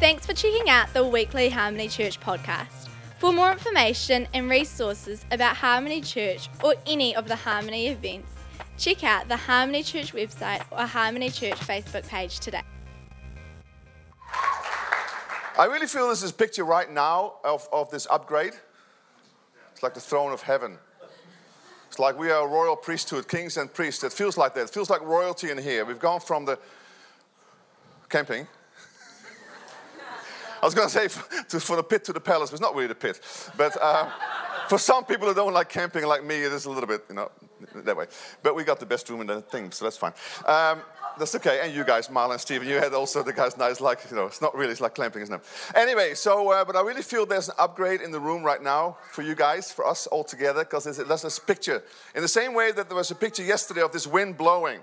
Thanks for checking out the weekly Harmony Church podcast. For more information and resources about Harmony Church or any of the Harmony events, check out the Harmony Church website or Harmony Church Facebook page today. I really feel this is picture right now of, of this upgrade. It's like the throne of heaven. It's like we are a royal priesthood, kings and priests. It feels like that. It feels like royalty in here. We've gone from the camping. I was going to say for, for the pit to the palace, but it's not really the pit. But uh, for some people who don't like camping like me, it is a little bit, you know, that way. But we got the best room in the thing, so that's fine. Um, that's okay. And you guys, Marlon and Steven, you had also the guys nice, like, you know, it's not really, it's like glamping, isn't it? Anyway, so, uh, but I really feel there's an upgrade in the room right now for you guys, for us all together, because there's, there's this picture. In the same way that there was a picture yesterday of this wind blowing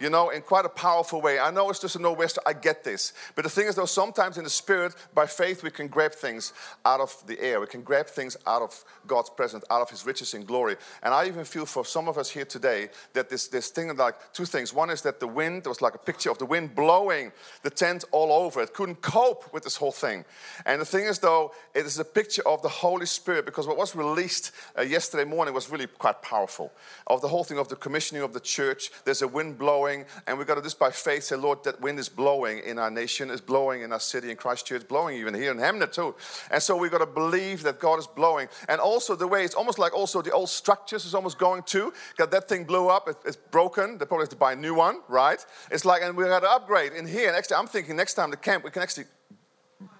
you know, in quite a powerful way. I know it's just a no west, I get this. But the thing is, though, sometimes in the spirit, by faith, we can grab things out of the air. We can grab things out of God's presence, out of His riches and glory. And I even feel for some of us here today that this, this thing, like two things. One is that the wind, there was like a picture of the wind blowing the tent all over. It couldn't cope with this whole thing. And the thing is, though, it is a picture of the Holy Spirit because what was released uh, yesterday morning was really quite powerful. Of the whole thing of the commissioning of the church, there's a wind blowing blowing, and we've got to just by faith say, Lord, that wind is blowing in our nation, is blowing in our city, in Christchurch, blowing even here in Hamnet too. And so we've got to believe that God is blowing. And also the way it's almost like also the old structures is almost going too. Got that thing blew up, it, it's broken. They probably have to buy a new one, right? It's like, and we got to upgrade in here. And actually, I'm thinking next time the camp we can actually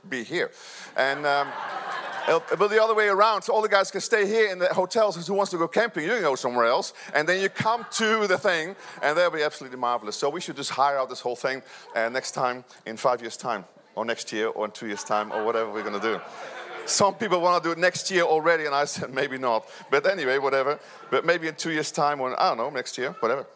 be here, and. Um, but the other way around, so all the guys can stay here in the hotels. Who wants to go camping? You can go somewhere else. And then you come to the thing, and that'll be absolutely marvelous. So we should just hire out this whole thing uh, next time, in five years' time, or next year, or in two years' time, or whatever we're going to do. Some people want to do it next year already, and I said maybe not. But anyway, whatever. But maybe in two years' time, or I don't know, next year, whatever.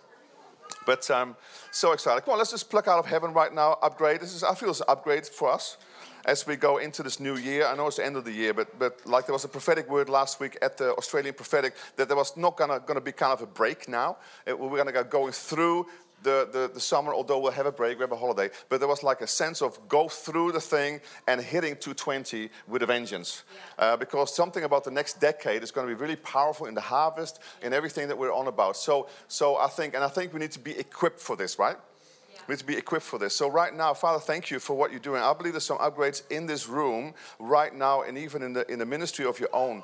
But um, so excited. Come on, let's just pluck out of heaven right now. Upgrade. This is, I feel, it's an upgrade for us as we go into this new year. I know it's the end of the year, but, but like there was a prophetic word last week at the Australian Prophetic that there was not gonna, gonna be kind of a break now. It, we're gonna go going through the, the, the, summer, although we'll have a break, we have a holiday, but there was like a sense of go through the thing and hitting 220 with a vengeance. Yeah. Uh, because something about the next decade is going to be really powerful in the harvest, in everything that we're on about. So, so I think, and I think we need to be equipped for this, right? We need to be equipped for this. So, right now, Father, thank you for what you're doing. I believe there's some upgrades in this room right now, and even in the, in the ministry of your own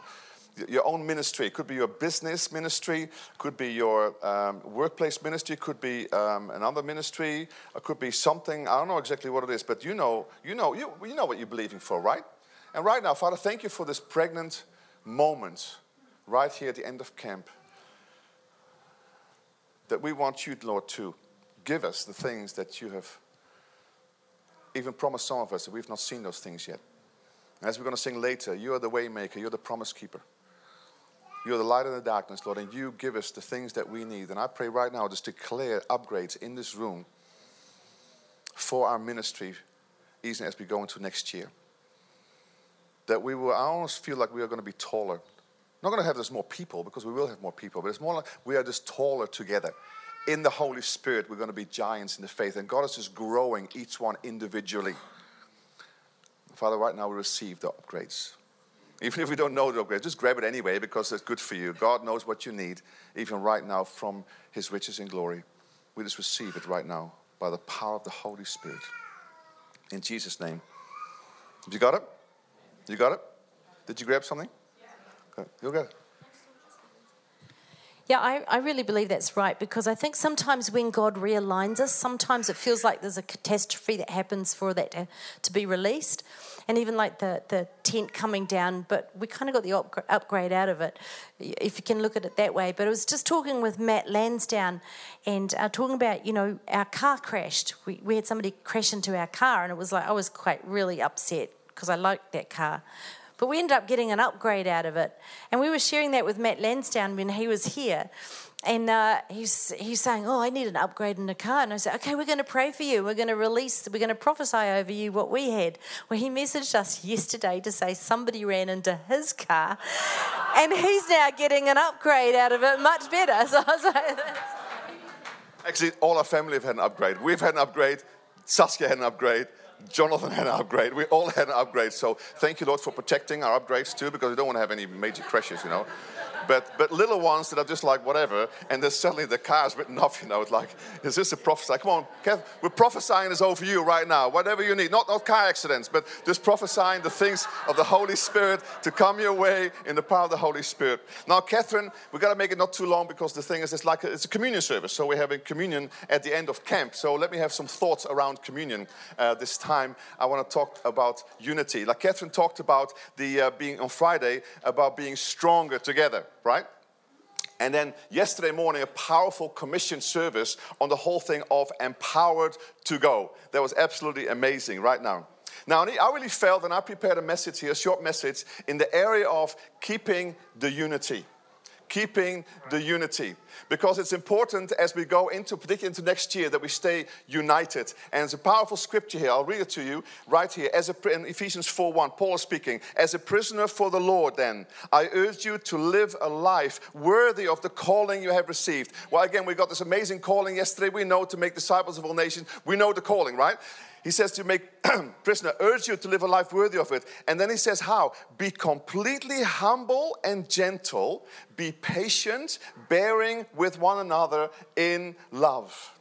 your own ministry. It could be your business ministry, could be your um, workplace ministry, could be um, another ministry, it could be something. I don't know exactly what it is, but you know, you know, you, you know what you're believing for, right? And right now, Father, thank you for this pregnant moment right here at the end of camp that we want you, Lord, to give us the things that you have even promised some of us that we've not seen those things yet. As we're going to sing later, you are the waymaker, you're the promise keeper. You're the light in the darkness, Lord, and you give us the things that we need. And I pray right now, just to declare upgrades in this room for our ministry, even as we go into next year. That we will, I almost feel like we are going to be taller. Not going to have this more people, because we will have more people, but it's more like we are just taller together in the Holy Spirit, we're going to be giants in the faith. And God is just growing each one individually. Father, right now we receive the upgrades. Even if we don't know the upgrades, just grab it anyway because it's good for you. God knows what you need, even right now, from His riches and glory. We just receive it right now by the power of the Holy Spirit. In Jesus' name. Have you got it? You got it? Did you grab something? Yeah. Okay. You got it. Yeah, I, I really believe that's right because I think sometimes when God realigns us, sometimes it feels like there's a catastrophe that happens for that to, to be released. And even like the, the tent coming down, but we kind of got the up, upgrade out of it, if you can look at it that way. But I was just talking with Matt Lansdowne and uh, talking about, you know, our car crashed. We, we had somebody crash into our car, and it was like, I was quite really upset because I liked that car. But we ended up getting an upgrade out of it. And we were sharing that with Matt Lansdowne when he was here. And uh, he's, he's saying, Oh, I need an upgrade in the car. And I said, Okay, we're going to pray for you. We're going to release, we're going to prophesy over you what we had. Well, he messaged us yesterday to say somebody ran into his car and he's now getting an upgrade out of it much better. So I was like, Actually, all our family have had an upgrade. We've had an upgrade. Saskia had an upgrade. Jonathan had an upgrade. We all had an upgrade. So thank you, Lord, for protecting our upgrades too, because we don't want to have any major crashes, you know but, but little ones that are just like whatever, and then suddenly the car is written off, you know, it's like, is this a prophesy? Come on, Kev, we're prophesying this over you right now, whatever you need. Not, not car accidents, but just prophesying the things of the Holy Spirit to come your way in the power of the Holy Spirit. Now, Catherine, we've got to make it not too long because the thing is, it's like a, it's a communion service, so we're having communion at the end of camp. So let me have some thoughts around communion uh, this time. I want to talk about unity. Like Catherine talked about the uh, being on Friday, about being stronger together right? And then yesterday morning, a powerful commission service on the whole thing of empowered to go. That was absolutely amazing right now. Now, I really felt, and I prepared a message here, a short message, in the area of keeping the unity keeping the unity. Because it's important as we go into, particularly into next year, that we stay united. And it's a powerful scripture here. I'll read it to you right here. As a, in Ephesians 4 1, Paul is speaking. As a prisoner for the Lord, then, I urge you to live a life worthy of the calling you have received. Well, again, we got this amazing calling yesterday. We know to make disciples of all nations. We know the calling, right? He says to make prisoner, urge you to live a life worthy of it. And then he says, How? Be completely humble and gentle, be patient, bearing with one another in love.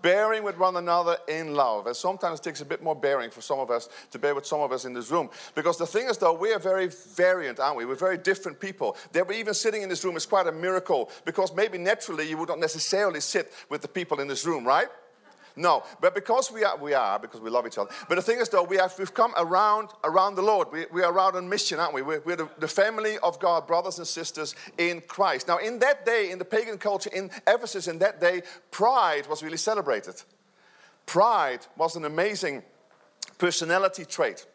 Bearing with one another in love. And sometimes it takes a bit more bearing for some of us to bear with some of us in this room. Because the thing is, though, we are very variant, aren't we? We're very different people. That we're even sitting in this room is quite a miracle. Because maybe naturally you would not necessarily sit with the people in this room, right? No, but because we are, we are, because we love each other. But the thing is, though, we have, we've come around, around the Lord. We, we are around on mission, aren't we? We're, we're the, the, family of God, brothers and sisters in Christ. Now, in that day, in the pagan culture in Ephesus, in that day, pride was really celebrated. Pride was an amazing personality trait.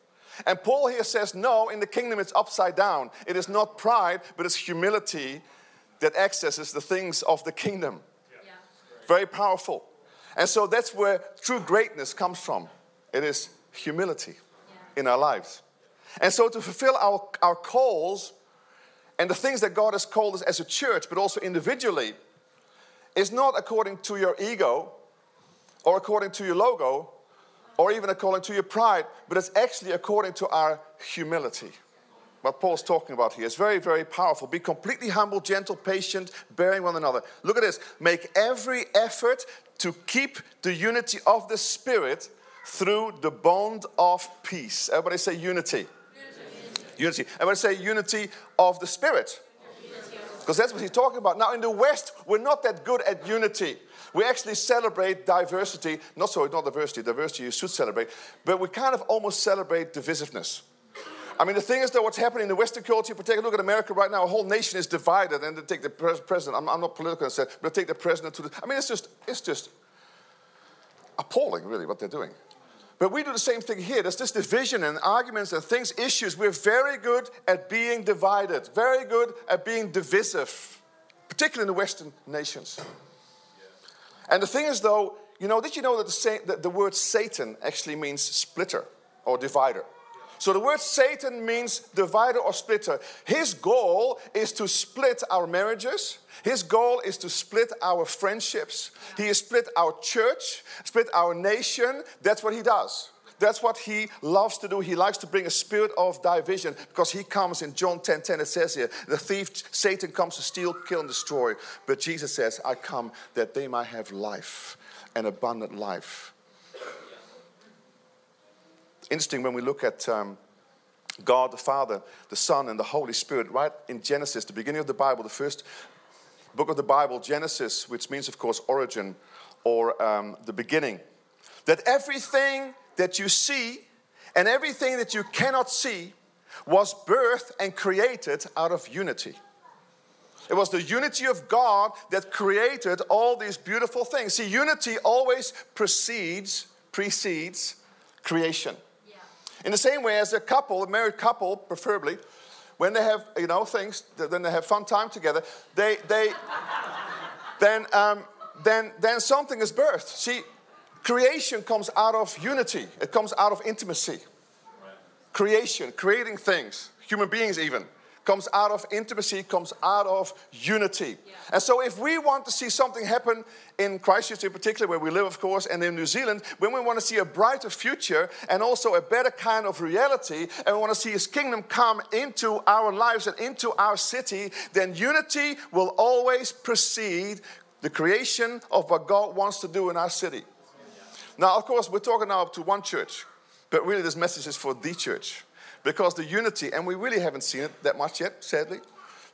And Paul here says, no, in the kingdom it's upside down. It is not pride, but it's humility that accesses the things of the kingdom. Yeah. Very powerful. And so that's where true greatness comes from. It is humility yeah. in our lives. And so to fulfill our, our calls and the things that God has called us as a church, but also individually, is not according to your ego or according to your logo or even according to your pride, but it's actually according to our humility. What Paul's talking about here is very, very powerful. Be completely humble, gentle, patient, bearing one another. Look at this. Make every effort to keep the unity of the Spirit through the bond of peace. Everybody say unity. Unity. unity. Everybody say unity of the Spirit. Because that's what he's talking about. Now, in the West, we're not that good at unity. We actually celebrate diversity. Not so, not diversity, diversity you should celebrate, but we kind of almost celebrate divisiveness. I mean, the thing is, that what's happening in the Western culture, take a look at America right now, a whole nation is divided, and they take the president, I'm, not political, said, but they take the president to the, I mean, it's just, it's just appalling, really, what they're doing. But we do the same thing here. There's this division and arguments and things, issues. We're very good at being divided, very good at being divisive, particularly in the Western nations. And the thing is, though, you know, did you know that the, that the word Satan actually means splitter or divider? So the word Satan means divider or splitter. His goal is to split our marriages. His goal is to split our friendships. He has split our church, split our nation. That's what he does. That's what he loves to do. He likes to bring a spirit of division because he comes in John 10 10, it says here, the thief, Satan comes to steal, kill, and destroy. But Jesus says, I come that they might have life, an abundant life. Interesting when we look at um, God the Father, the Son, and the Holy Spirit, right in Genesis, the beginning of the Bible, the first book of the Bible, Genesis, which means, of course, origin or um, the beginning. That everything that you see and everything that you cannot see was birthed and created out of unity. It was the unity of God that created all these beautiful things. See, unity always precedes precedes creation. In the same way as a couple, a married couple, preferably, when they have, you know, things, then they have fun time together, they, they, then, um, then, then something is birthed. See, creation comes out of unity. It comes out of intimacy. Creation, creating things, human beings even, comes out of intimacy, comes out of unity. And so, if we want to see something happen in Christchurch, in particular, where we live, of course, and in New Zealand, when we want to see a brighter future and also a better kind of reality, and we want to see His kingdom come into our lives and into our city, then unity will always precede the creation of what God wants to do in our city. Now, of course, we're talking now to one church, but really, this message is for the church because the unity, and we really haven't seen it that much yet, sadly.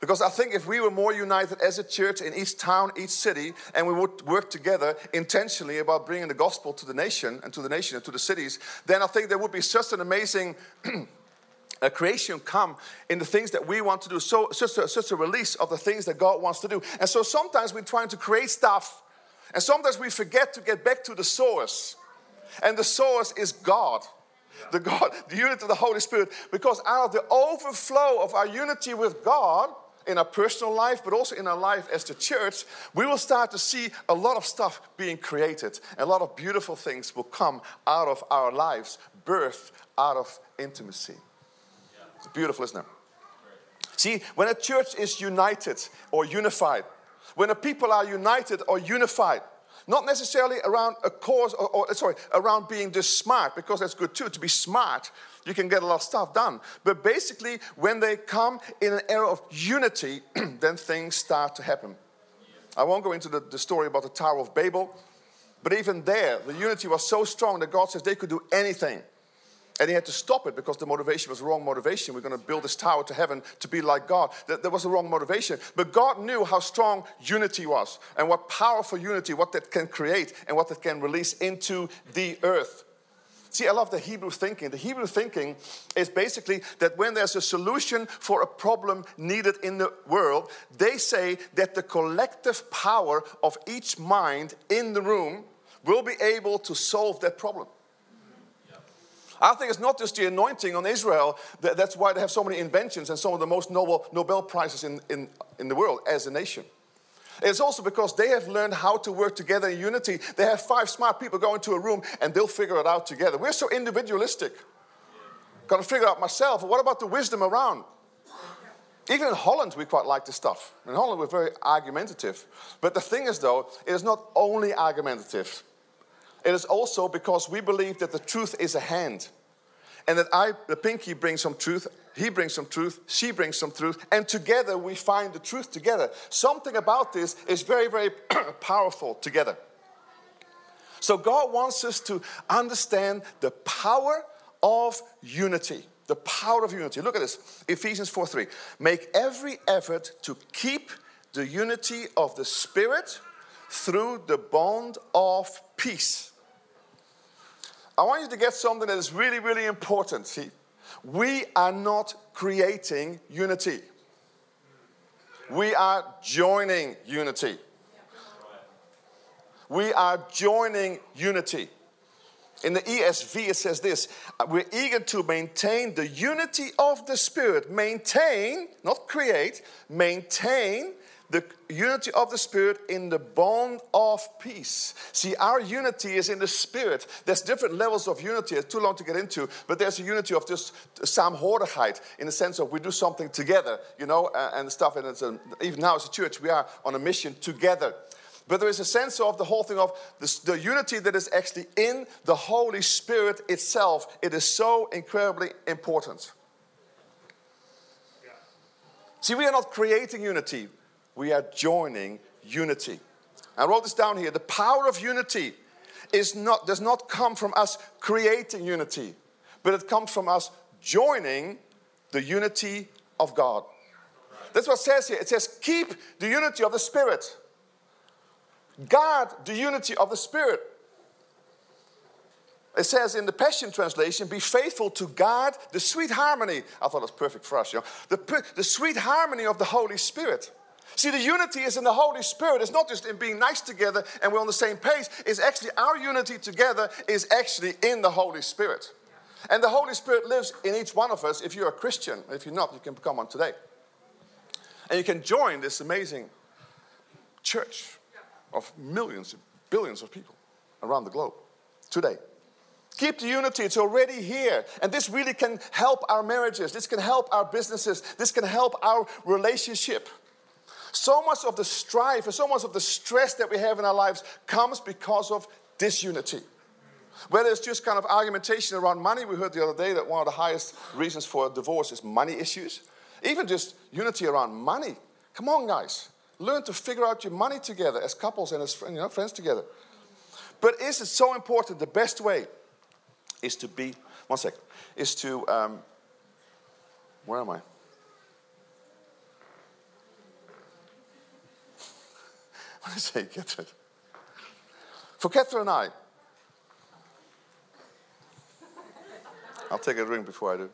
Because I think if we were more united as a church in each town, each city, and we would work together intentionally about bringing the gospel to the nation and to the nation and to the cities, then I think there would be such an amazing a creation come in the things that we want to do. So such a, such a release of the things that God wants to do. And so sometimes we're trying to create stuff, and sometimes we forget to get back to the source. And the source is God the God, the unity of the Holy Spirit, because out of the overflow of our unity with God in our personal life, but also in our life as the church, we will start to see a lot of stuff being created. A lot of beautiful things will come out of our lives, birth out of intimacy. It's beautiful, isn't it? See, when a church is united or unified, when a people are united or unified, not necessarily around a cause, or, or, sorry, around being just smart, because that's good too. To be smart, you can get a lot of stuff done. But basically, when they come in an era of unity, then things start to happen. I won't go into the, the story about the Tower of Babel, but even there, the unity was so strong that God says they could do anything. And he had to stop it because the motivation was wrong motivation. We're going to build this tower to heaven to be like God. That, that was the wrong motivation. But God knew how strong unity was and what powerful unity, what that can create and what that can release into the earth. See, I love the Hebrew thinking. The Hebrew thinking is basically that when there's a solution for a problem needed in the world, they say that the collective power of each mind in the room will be able to solve that problem. I think it's not just the anointing on Israel, that, that's why they have so many inventions and some of the most Nobel, Nobel Prizes in, in, in the world as a nation. It's also because they have learned how to work together in unity. They have five smart people go into a room and they'll figure it out together. We're so individualistic. Got to figure out myself. What about the wisdom around? Even in Holland, we quite like this stuff. In Holland, we're very argumentative. But the thing is, though, it is not only argumentative. It is also because we believe that the truth is a hand. And that I, the pinky, brings some truth, he brings some truth, she brings some truth, and together we find the truth together. Something about this is very, very powerful together. So God wants us to understand the power of unity. The power of unity. Look at this Ephesians 4 3. Make every effort to keep the unity of the Spirit through the bond of peace. I want you to get something that is really, really important. See, we are not creating unity, we are joining unity. We are joining unity. In the ESV, it says this uh, We're eager to maintain the unity of the Spirit. Maintain, not create, maintain the unity of the Spirit in the bond of peace. See, our unity is in the Spirit. There's different levels of unity. It's too long to get into, but there's a unity of just Sam saamhorigheid in the sense of we do something together, you know, uh, and stuff. And a, even now as a church, we are on a mission together. But there is a sense of the whole thing of this, the unity that is actually in the Holy Spirit itself. It is so incredibly important. See, we are not creating unity we are joining unity. I wrote this down here. The power of unity is not, does not come from us creating unity, but it comes from us joining the unity of God. That's what it says here. It says, keep the unity of the Spirit. Guard the unity of the Spirit. It says in the Passion Translation, be faithful to guard the sweet harmony. I thought it was perfect for us, you know. The, the sweet harmony of the Holy Spirit. See, the unity is in the Holy Spirit. It's not just in being nice together and we're on the same page. It's actually our unity together is actually in the Holy Spirit. And the Holy Spirit lives in each one of us. If you're a Christian, if you're not, you can become one today. And you can join this amazing church of millions, billions of people around the globe today. Keep the unity, it's already here. And this really can help our marriages, this can help our businesses, this can help our relationship. So much of the strife and so much of the stress that we have in our lives comes because of disunity. Whether it's just kind of argumentation around money, we heard the other day that one of the highest reasons for divorce is money issues. Even just unity around money. Come on, guys. Learn to figure out your money together as couples and as you know, friends together. But is it so important? The best way is to be, one second, is to, um, where am I? What I say, Catherine? For Catherine and I, I'll take a drink before I do.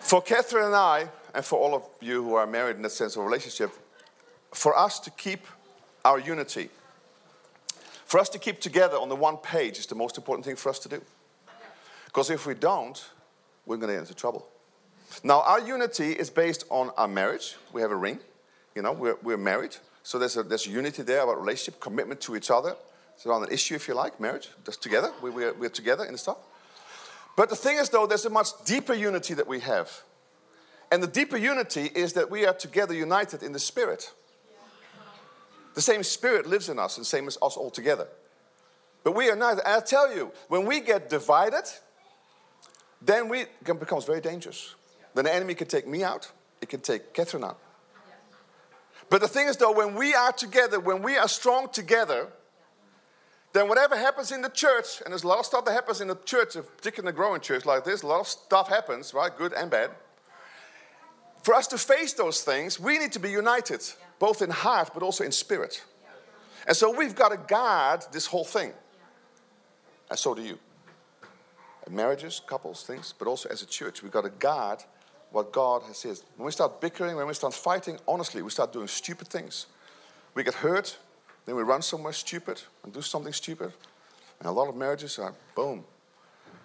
For Catherine and I, and for all of you who are married in that sense of relationship, for us to keep our unity, for us to keep together on the one page is the most important thing for us to do. Because if we don't, we're going to get into trouble. Now, our unity is based on our marriage. We have a ring, you know, we're, we're married. So there's a, there's a unity there about relationship, commitment to each other. It's around an issue, if you like, marriage. Just together. We, we're, we're together in the stuff. But the thing is, though, there's a much deeper unity that we have. And the deeper unity is that we are together united in the Spirit. The same Spirit lives in us, and same as us all together. But we are united. And I tell you, when we get divided, then we, it becomes very dangerous. Then the enemy can take me out, it can take Catherine out. But the thing is, though, when we are together, when we are strong together, then whatever happens in the church, and there's a lot of stuff that happens in the church, particularly in a growing church like this, a lot of stuff happens, right? Good and bad. For us to face those things, we need to be united, both in heart but also in spirit. And so we've got to guard this whole thing. And so do you. Marriages, couples, things, but also as a church, we've got to guard what God has said. When we start bickering, when we start fighting, honestly, we start doing stupid things. We get hurt, then we run somewhere stupid and do something stupid. And a lot of marriages are boom.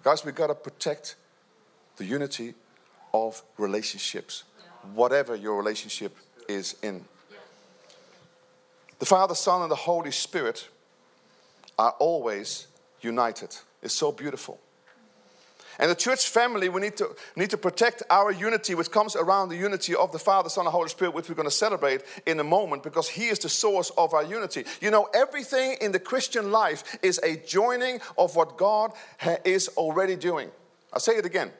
Guys, we've got to protect the unity of relationships, whatever your relationship is in. The Father, Son, and the Holy Spirit are always united. It's so beautiful. And the church family, we need to, need to protect our unity, which comes around the unity of the Father, Son, and Holy Spirit, which we're going to celebrate in a moment because He is the source of our unity. You know, everything in the Christian life is a joining of what God is already doing. I'll say it again.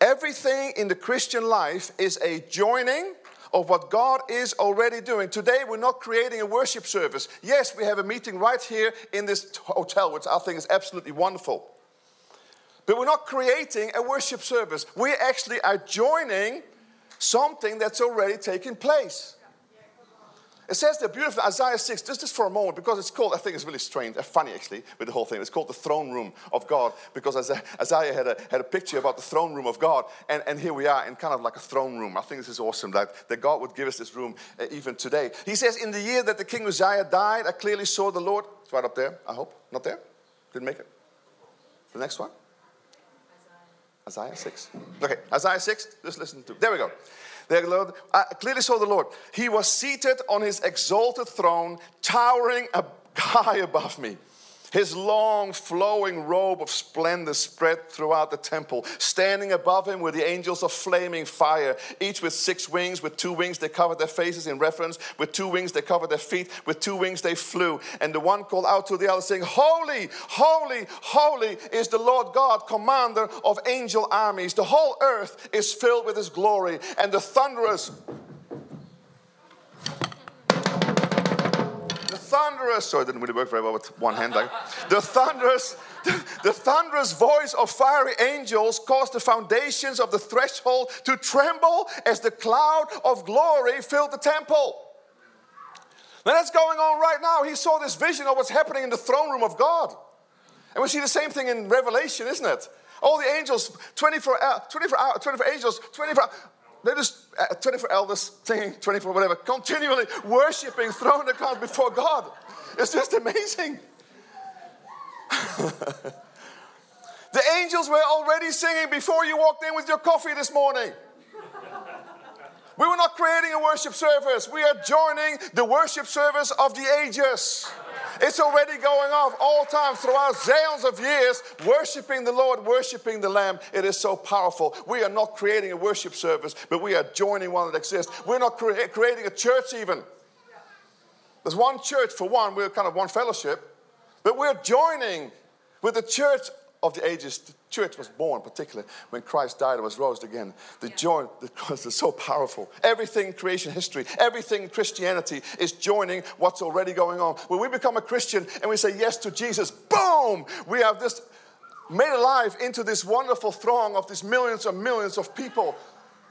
Everything in the Christian life is a joining of what God is already doing. Today, we're not creating a worship service. Yes, we have a meeting right here in this hotel, which I think is absolutely wonderful. But we're not creating a worship service. We actually are joining something that's already taken place. It says there beautiful Isaiah 6, just, just for a moment, because it's called, I think it's really strange, uh, funny actually, with the whole thing. It's called the throne room of God, because Isaiah had a, had a picture about the throne room of God, and, and here we are in kind of like a throne room. I think this is awesome that, that God would give us this room uh, even today. He says, In the year that the king Uzziah died, I clearly saw the Lord. It's right up there, I hope. Not there? Didn't make it. The next one? Isaiah 6. Okay, Isaiah 6, just listen to There we go. There, Lord, I clearly saw the Lord. He was seated on his exalted throne, towering high above me. His long flowing robe of splendor spread throughout the temple. Standing above him were the angels of flaming fire, each with six wings. With two wings they covered their faces in reference. With two wings they covered their feet. With two wings they flew. And the one called out to the other, saying, Holy, holy, holy is the Lord God, commander of angel armies. The whole earth is filled with his glory. And the thunderous thunderous, so it didn't really work very well with one hand. Like, the thunderous, the, thunderous voice of fiery angels caused the foundations of the threshold to tremble as the cloud of glory filled the temple. Now that's going on right now. He saw this vision of what's happening in the throne room of God. And we see the same thing in Revelation, isn't it? All the angels, 24, uh, 24, 24 angels, 24 they just uh, 24 elders singing 24 whatever, continually worshiping, throwing the crowns before God. It's just amazing. the angels were already singing before you walked in with your coffee this morning. We were not creating a worship service. We are joining the worship service of the ages. It's already going off all times throughout zillions of years, worshiping the Lord, worshiping the Lamb. It is so powerful. We are not creating a worship service, but we are joining one that exists. We're not cre- creating a church, even. There's one church for one, we're kind of one fellowship, but we're joining with the church of the ages. The church was born, particularly when Christ died and was raised again. The joy, the cross is so powerful. Everything in creation history, everything in Christianity is joining what's already going on. When we become a Christian and we say yes to Jesus, boom, we have this made alive into this wonderful throng of these millions and millions of people.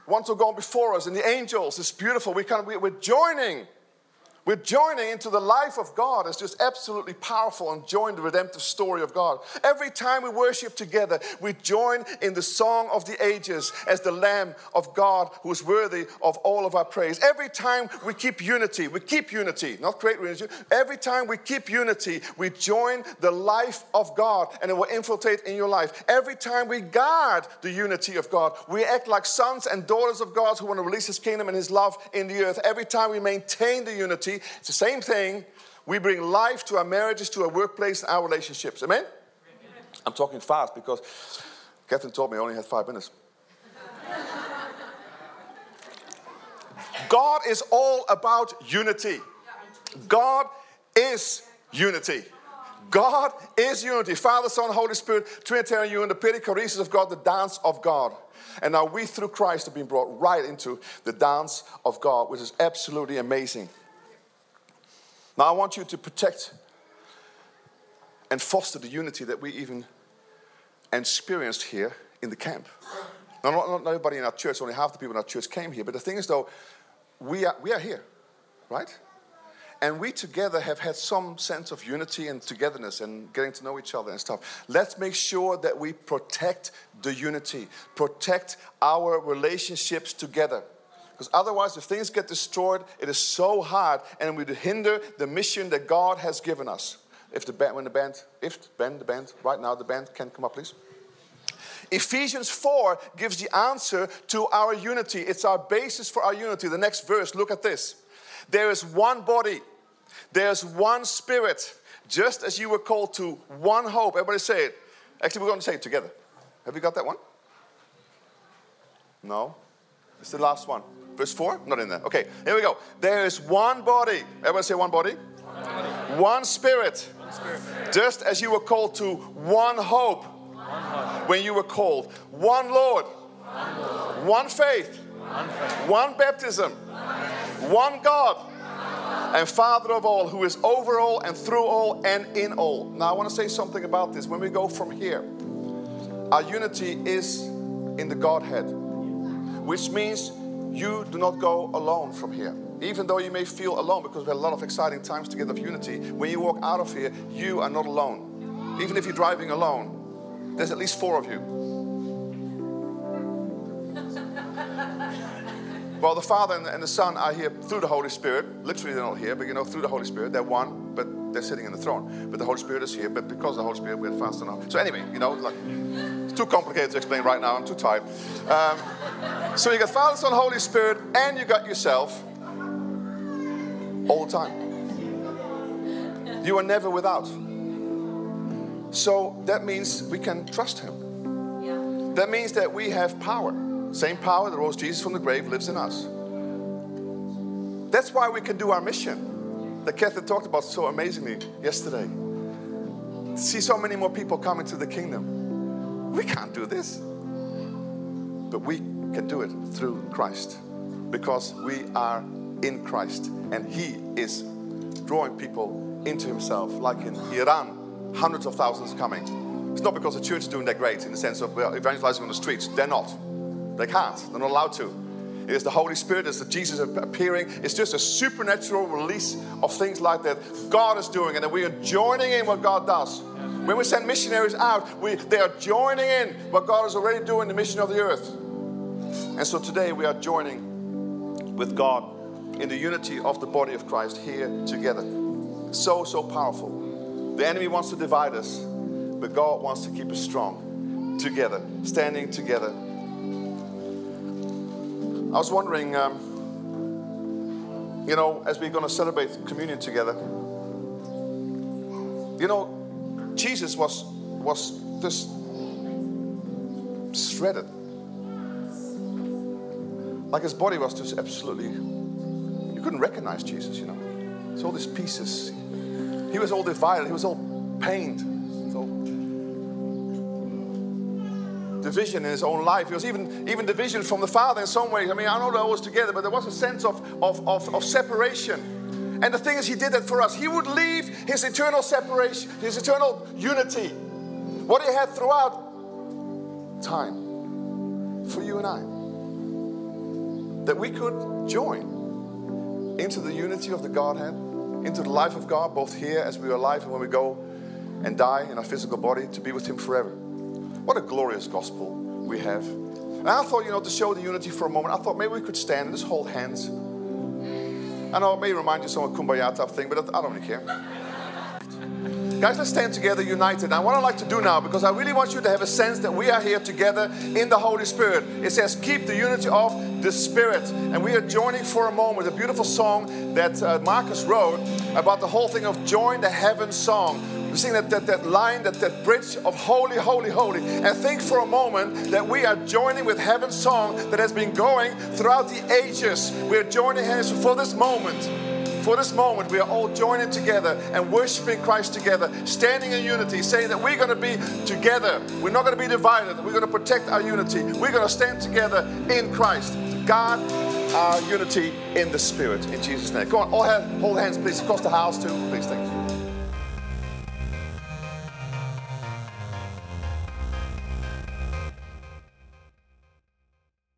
Ones who go before us and the angels. It's beautiful. We kind of, we, we're joining we're joining into the life of God. It's just absolutely powerful and join the redemptive story of God. Every time we worship together, we join in the song of the ages as the Lamb of God who is worthy of all of our praise. Every time we keep unity, we keep unity, not create unity. Every time we keep unity, we join the life of God and it will infiltrate in your life. Every time we guard the unity of God, we act like sons and daughters of God who want to release His kingdom and His love in the earth. Every time we maintain the unity, it's the same thing. We bring life to our marriages, to our workplace, and our relationships. Amen? Amen. I'm talking fast because Catherine told me I only had five minutes. God is all about unity. God is unity. God is unity. Father, Son, Holy Spirit, Trinitarian union, the perichoresis of God, the dance of God. And now we, through Christ, have been brought right into the dance of God, which is absolutely amazing. Now, I want you to protect and foster the unity that we even experienced here in the camp. Now, not, not everybody in our church, only half the people in our church came here, but the thing is, though, we are, we are here, right? And we together have had some sense of unity and togetherness and getting to know each other and stuff. Let's make sure that we protect the unity, protect our relationships together. Because otherwise, if things get destroyed, it is so hard and we hinder the mission that God has given us. If the band, when the band, if band, the band, right now, the band can come up, please. Ephesians 4 gives the answer to our unity. It's our basis for our unity. The next verse, look at this. There is one body, there's one spirit, just as you were called to one hope. Everybody say it. Actually, we're going to say it together. Have you got that one? No? It's the last one. Verse 4? Not in there. Okay, here we go. There is one body. Everyone say one body. One, body. one, spirit. one spirit. Just as you were called to one hope, one hope. when you were called. One Lord. One, Lord. one faith. One, faith. one baptism. One God. And Father of all, who is over all and through all and in all. Now, I want to say something about this. When we go from here, our unity is in the Godhead, which means you do not go alone from here. Even though you may feel alone, because we had a lot of exciting times together of unity, when you walk out of here, you are not alone. Even if you're driving alone, there's at least four of you. Well, the Father and the, Son are here through the Holy Spirit. Literally, they're not here, but you know, through the Holy Spirit. They're one, they're sitting in the throne. But the Holy Spirit is here, but because the Holy Spirit, we're fast enough. So, anyway, you know, like, it's too complicated to explain right now. I'm too tired. Um, so, you got Father, Son, Holy Spirit, and you got yourself all the time. You are never without. So, that means we can trust Him. That means that we have power. Same power that rose Jesus from the grave lives in us. That's why we can do our mission that Catherine talked about so amazingly yesterday. See so many more people come into the kingdom. We can't do this. But we can do it through Christ because we are in Christ and He is drawing people into Himself, like in Iran, hundreds of thousands coming. It's not because the church is doing that great in the sense of evangelizing on the streets. They're not. They can't. They're not allowed to. It is the Holy Spirit, it's the Jesus appearing. It's just a supernatural release of things like that God is doing, and that we are joining in what God does. When we send missionaries out, we, they are joining in what God is already doing the mission of the earth. And so today we are joining with God in the unity of the body of Christ here together. So, so powerful. The enemy wants to divide us, but God wants to keep us strong together, standing together I was wondering, um, You know, as we're going to celebrate communion together, you know, Jesus was was just shredded. Like his body was just absolutely you couldn't recognize Jesus, you know. It's all these pieces. He was all divided, he was all pained. Division in his own life. He was even, even division from the Father in some ways. I mean, I know they're always together, but there was a sense of, of, of, of separation. And the thing is, he did that for us. He would leave his eternal separation, his eternal unity, what he had throughout time for you and I. That we could join into the unity of the Godhead, into the life of God, both here as we are alive and when we go and die in our physical body to be with Him forever. What a glorious gospel we have. And I thought, you know, to show the unity for a moment, I thought maybe we could stand and just hold hands. I know it may remind you some of some kumbaya type thing, but I don't really care. Guys, let's stand together united. Now, what I'd like to do now, because I really want you to have a sense that we are here together in the Holy Spirit. It says, keep the unity of the Spirit. And we are joining for a moment a beautiful song that uh, Marcus wrote about the whole thing of join the heaven song. We that, that, that line, that, that bridge of holy, holy, holy. And think for a moment that we are joining with heaven's song that has been going throughout the ages. We are joining hands for this moment for this moment, we are all joining together and worshiping Christ together, standing in unity, saying that we're going to be together. We're not going to be divided. We're going to protect our unity. We're going to stand together in Christ. God, our unity in the Spirit. In Jesus' name. Come on, all hold hands, please, across the house, too. Please, thank you.